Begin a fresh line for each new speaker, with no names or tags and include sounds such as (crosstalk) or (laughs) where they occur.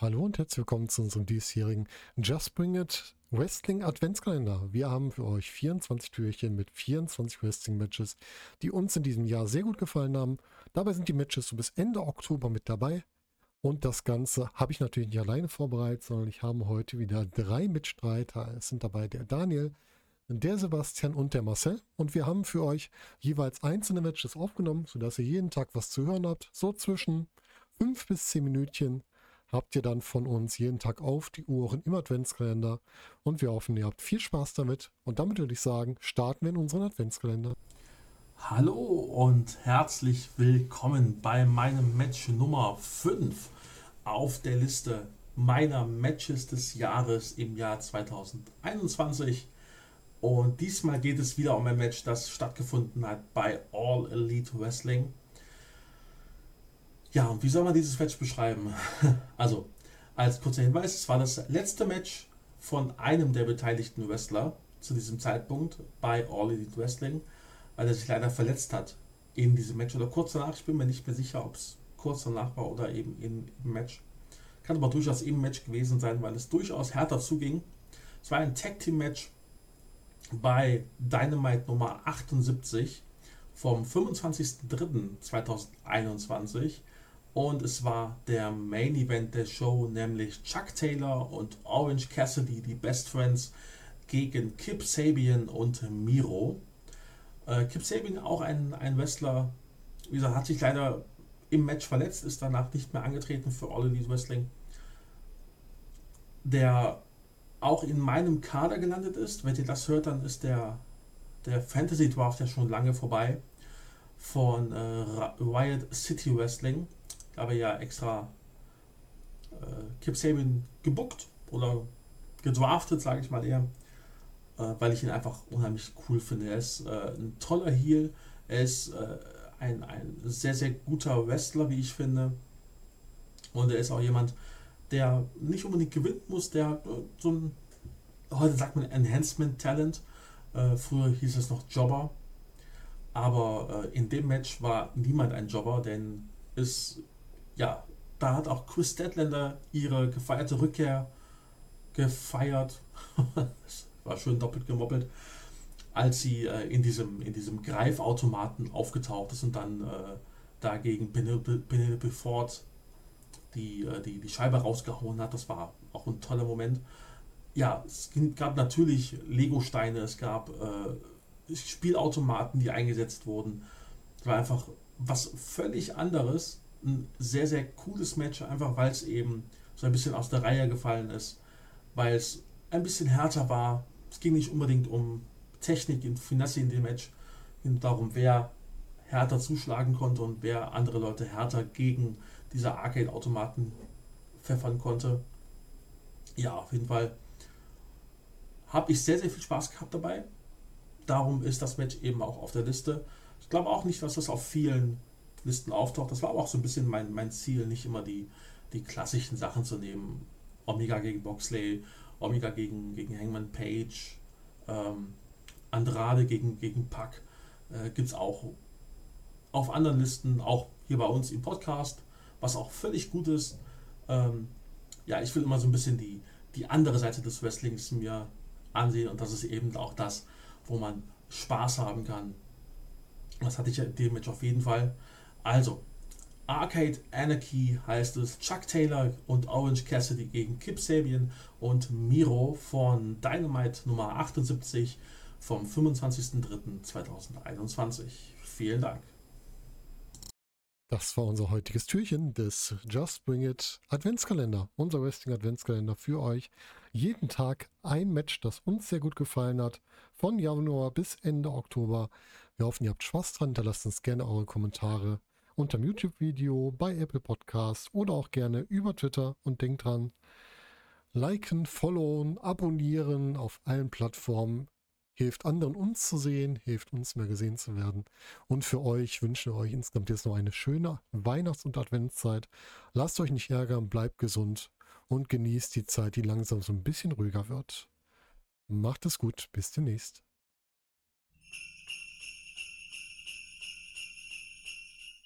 Hallo und herzlich willkommen zu unserem diesjährigen Just Bring It Wrestling Adventskalender. Wir haben für euch 24 Türchen mit 24 Wrestling-Matches, die uns in diesem Jahr sehr gut gefallen haben. Dabei sind die Matches so bis Ende Oktober mit dabei. Und das Ganze habe ich natürlich nicht alleine vorbereitet, sondern ich habe heute wieder drei Mitstreiter. Es sind dabei der Daniel, der Sebastian und der Marcel. Und wir haben für euch jeweils einzelne Matches aufgenommen, sodass ihr jeden Tag was zu hören habt. So zwischen fünf bis zehn Minütchen habt ihr dann von uns jeden Tag auf die Uhren im Adventskalender. Und wir hoffen, ihr habt viel Spaß damit. Und damit würde ich sagen, starten wir in unseren Adventskalender.
Hallo und herzlich willkommen bei meinem Match Nummer 5 auf der Liste meiner Matches des Jahres im Jahr 2021. Und diesmal geht es wieder um ein Match, das stattgefunden hat bei All Elite Wrestling. Ja, und wie soll man dieses Match beschreiben? (laughs) Also, als kurzer Hinweis, es war das letzte Match von einem der beteiligten Wrestler zu diesem Zeitpunkt bei All Elite Wrestling, weil er sich leider verletzt hat in diesem Match oder kurz danach. Ich bin mir nicht mehr sicher, ob es kurz danach war oder eben im Match. Kann aber durchaus im Match gewesen sein, weil es durchaus härter zuging. Es war ein Tag Team Match bei Dynamite Nummer 78 vom 25.03.2021 und es war der Main Event der Show, nämlich Chuck Taylor und Orange Cassidy, die Best Friends, gegen Kip Sabian und Miro. Äh, Kip Sabian auch ein, ein Wrestler, wie gesagt, hat sich leider im Match verletzt, ist danach nicht mehr angetreten für All Elite Wrestling. Der auch in meinem Kader gelandet ist. Wenn ihr das hört, dann ist der, der Fantasy Draft ja schon lange vorbei von äh, Riot City Wrestling habe ja extra äh, Kip Sabian gebuckt oder gedraftet, sage ich mal eher, äh, weil ich ihn einfach unheimlich cool finde. Er ist äh, ein toller Heel, er ist äh, ein, ein sehr, sehr guter Wrestler, wie ich finde. Und er ist auch jemand, der nicht unbedingt gewinnen muss, der äh, so ein, heute sagt man Enhancement-Talent, äh, früher hieß es noch Jobber. Aber in dem Match war niemand ein Jobber, denn es ja, da hat auch Chris Deadlander ihre gefeierte Rückkehr gefeiert. (laughs) war schön doppelt gemoppelt, als sie äh, in, diesem, in diesem Greifautomaten aufgetaucht ist und dann äh, dagegen Penelope, Penelope Ford die, äh, die, die Scheibe rausgehauen hat. Das war auch ein toller Moment. Ja, es gab natürlich Lego-Steine, es gab äh, Spielautomaten, die eingesetzt wurden. Es war einfach was völlig anderes ein sehr, sehr cooles Match, einfach weil es eben so ein bisschen aus der Reihe gefallen ist, weil es ein bisschen härter war. Es ging nicht unbedingt um Technik und Finesse in dem Match, ging darum, wer härter zuschlagen konnte und wer andere Leute härter gegen diese Arcade-Automaten pfeffern konnte. Ja, auf jeden Fall habe ich sehr, sehr viel Spaß gehabt dabei. Darum ist das Match eben auch auf der Liste. Ich glaube auch nicht, dass das auf vielen Listen auftaucht. Das war aber auch so ein bisschen mein, mein Ziel, nicht immer die, die klassischen Sachen zu nehmen. Omega gegen Boxley, Omega gegen, gegen Hangman Page, ähm, Andrade gegen, gegen Pack. Äh, Gibt es auch auf anderen Listen, auch hier bei uns im Podcast, was auch völlig gut ist. Ähm, ja, ich will immer so ein bisschen die, die andere Seite des Wrestlings mir ansehen und das ist eben auch das, wo man Spaß haben kann. Das hatte ich ja in dem Match auf jeden Fall. Also, Arcade Anarchy heißt es Chuck Taylor und Orange Cassidy gegen Kip Sabian und Miro von Dynamite Nummer 78 vom 25.03.2021. Vielen Dank.
Das war unser heutiges Türchen des Just Bring It Adventskalender. Unser Wrestling Adventskalender für euch. Jeden Tag ein Match, das uns sehr gut gefallen hat. Von Januar bis Ende Oktober. Wir hoffen, ihr habt Spaß dran. Hinterlasst uns gerne eure Kommentare unter dem YouTube-Video, bei Apple Podcasts oder auch gerne über Twitter. Und denkt dran, liken, followen, abonnieren auf allen Plattformen hilft anderen uns zu sehen, hilft uns mehr gesehen zu werden. Und für euch wünschen wir euch insgesamt jetzt noch eine schöne Weihnachts- und Adventszeit. Lasst euch nicht ärgern, bleibt gesund und genießt die Zeit, die langsam so ein bisschen ruhiger wird. Macht es gut, bis demnächst.